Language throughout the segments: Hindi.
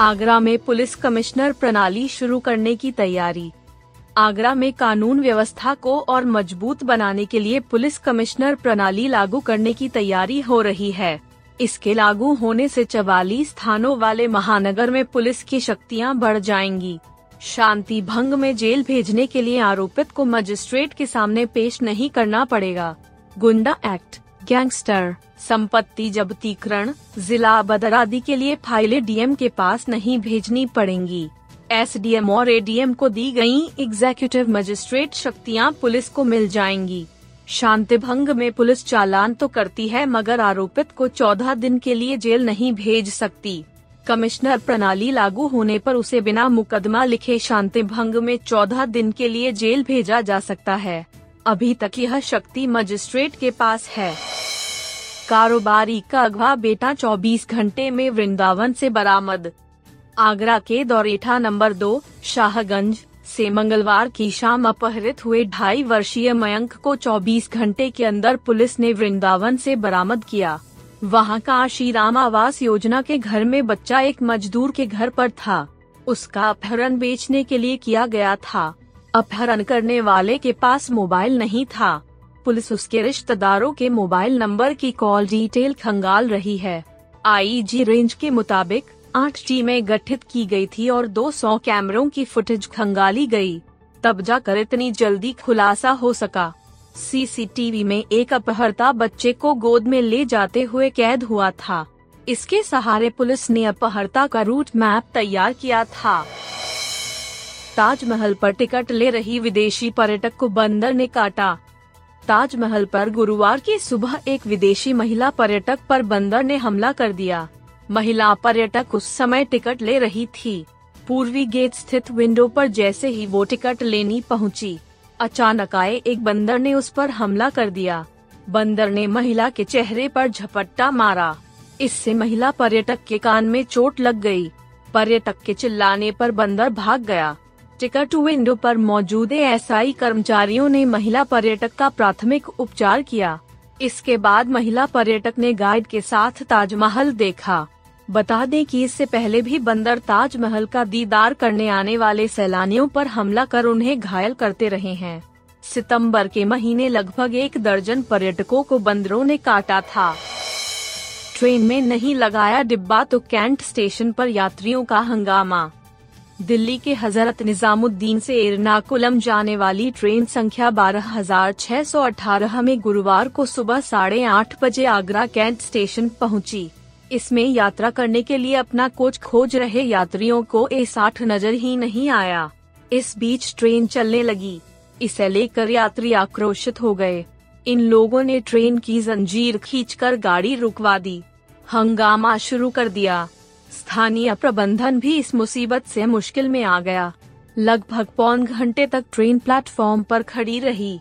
आगरा में पुलिस कमिश्नर प्रणाली शुरू करने की तैयारी। आगरा में कानून व्यवस्था को और मज़बूत बनाने के लिए पुलिस कमिश्नर प्रणाली लागू करने की तैयारी हो रही है। इसके लागू होने से चवालीस थानों वाले महानगर में पुलिस की शक्तियाँ बढ़ जाएँगी। शांति भंग में जेल भेजने के लिए आरोपित को मजिस्ट्रेट के सामने पेश नहीं करना पड़ेगा। गुंडा एक्ट गैंगस्टर संपत्ति जब्तीकरण, जिला बदर आदि के लिए फाइलें डीएम के पास नहीं भेजनी पड़ेंगी। एसडीएम और एडीएम को दी गई एग्जीक्यूटिव मजिस्ट्रेट शक्तियाँ पुलिस को मिल जाएँगी। शांति भंग में पुलिस चालान तो करती है, मगर आरोपित को 14 दिन के लिए जेल नहीं भेज सकती। कमिश्नर प्रणाली लागू होने पर उसे बिना मुकदमा लिखे शांति भंग में 14 दिन के लिए जेल भेजा जा सकता है। अभी तक यह शक्ति मजिस्ट्रेट के पास है। कारोबारी का अगवा बेटा 24 घंटे में वृंदावन से बरामद। आगरा के दौरेठा नंबर दो, शाहगंज से मंगलवार की शाम अपहरित हुए ढाई वर्षीय मयंक को 24 घंटे के अंदर पुलिस ने वृंदावन से बरामद किया। वहाँ का श्रीराम आवास योजना के घर में बच्चा एक मजदूर के घर पर था। उसका अपहरण बेचने के लिए किया गया था। अपहरण करने वाले के पास मोबाइल नहीं था। पुलिस उसके रिश्तेदारों के मोबाइल नंबर की कॉल डिटेल खंगाल रही है। आईजी रेंज के मुताबिक, आठ टीमें गठित की गई थी और 200 कैमरों की फुटेज खंगाली गई। तब जाकर इतनी जल्दी खुलासा हो सका। सीसीटीवी में एक अपहरता बच्चे को गोद में ले जाते हुए कैद हुआ था। इसके सहारे पुलिस ने अपहरता का रूट मैप तैयार किया था। ताजमहल पर टिकट ले रही विदेशी पर्यटक को बंदर ने काटा। ताजमहल पर गुरुवार की सुबह एक विदेशी महिला पर्यटक पर बंदर ने हमला कर दिया। महिला पर्यटक उस समय टिकट ले रही थी। पूर्वी गेट स्थित विंडो पर जैसे ही वो टिकट लेनी पहुँची, अचानक आए एक बंदर ने उस पर हमला कर दिया। बंदर ने महिला के चेहरे पर झपट्टा मारा। इससे महिला पर्यटक के कान में चोट लग गई। पर्यटक के चिल्लाने पर बंदर भाग गया। टिकट विंडो पर मौजूद एसआई कर्मचारियों ने महिला पर्यटक का प्राथमिक उपचार किया। इसके बाद महिला पर्यटक ने गाइड के साथ ताजमहल देखा। बता दें कि इससे पहले भी बंदर ताजमहल का दीदार करने आने वाले सैलानियों पर हमला कर उन्हें घायल करते रहे हैं। सितंबर के महीने लगभग एक दर्जन पर्यटकों को बंदरों ने काटा था। ट्रेन में नहीं लगाया डिब्बा तो कैंट स्टेशन पर यात्रियों का हंगामा। दिल्ली के हज़रत निजामुद्दीन से एर्नाकुलम जाने वाली ट्रेन संख्या बारह हज़ार छह सौ अठारह में गुरुवार को सुबह साढ़े आठ बजे आगरा कैंट स्टेशन पहुँची। इसमें यात्रा करने के लिए अपना कोच खोज रहे यात्रियों को ए साठ नज़र ही नहीं आया। इस बीच ट्रेन चलने लगी। इसे लेकर यात्री आक्रोशित हो गए। इन लोगों ने ट्रेन की जंजीर खींचकर गाड़ी रुकवा दी। हंगामा शुरू कर दिया। स्थानीय प्रबंधन भी इस मुसीबत से मुश्किल में आ गया। लगभग पौन घंटे तक ट्रेन प्लेटफॉर्म पर खड़ी रही।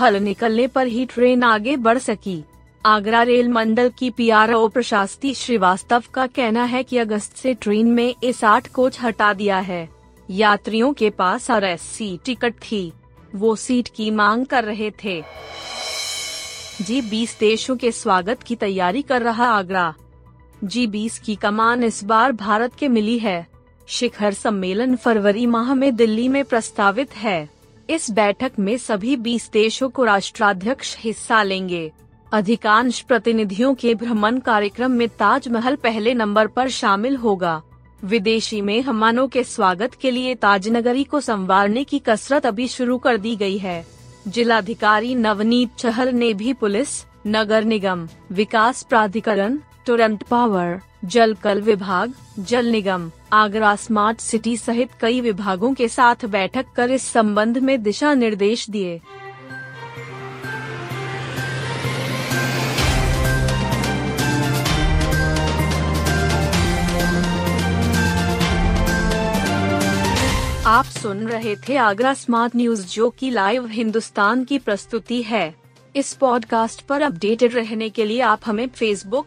हल निकलने पर ही ट्रेन आगे बढ़ सकी। आगरा रेल मंडल की पीआरओ प्रशास्ती श्रीवास्तव का कहना है कि अगस्त से ट्रेन में इस आठ कोच हटा दिया है। यात्रियों के पास आर एस टिकट थी। वो सीट की मांग कर रहे थे। जी बीस देशों के स्वागत की तैयारी कर रहा आगरा। जी बीस की कमान इस बार भारत के मिली है। शिखर सम्मेलन फरवरी माह में दिल्ली में प्रस्तावित है। इस बैठक में सभी 20 देशों को राष्ट्राध्यक्ष हिस्सा लेंगे। अधिकांश प्रतिनिधियों के भ्रमण कार्यक्रम में ताजमहल पहले नंबर पर शामिल होगा। विदेशी मेहमानों के स्वागत के लिए ताजनगरी को संवारने की कसरत अभी शुरू कर दी गई है। जिलाधिकारी नवनीत चहल ने भी पुलिस, नगर निगम, विकास प्राधिकरण टोरंट पावर जल कल विभाग, जल निगम, आगरा स्मार्ट सिटी सहित कई विभागों के साथ बैठक कर इस संबंध में दिशा निर्देश दिए। आप सुन रहे थे आगरा स्मार्ट न्यूज़ जो की लाइव हिंदुस्तान की प्रस्तुति है। इस पॉडकास्ट पर अपडेटेड रहने के लिए आप हमें फेसबुक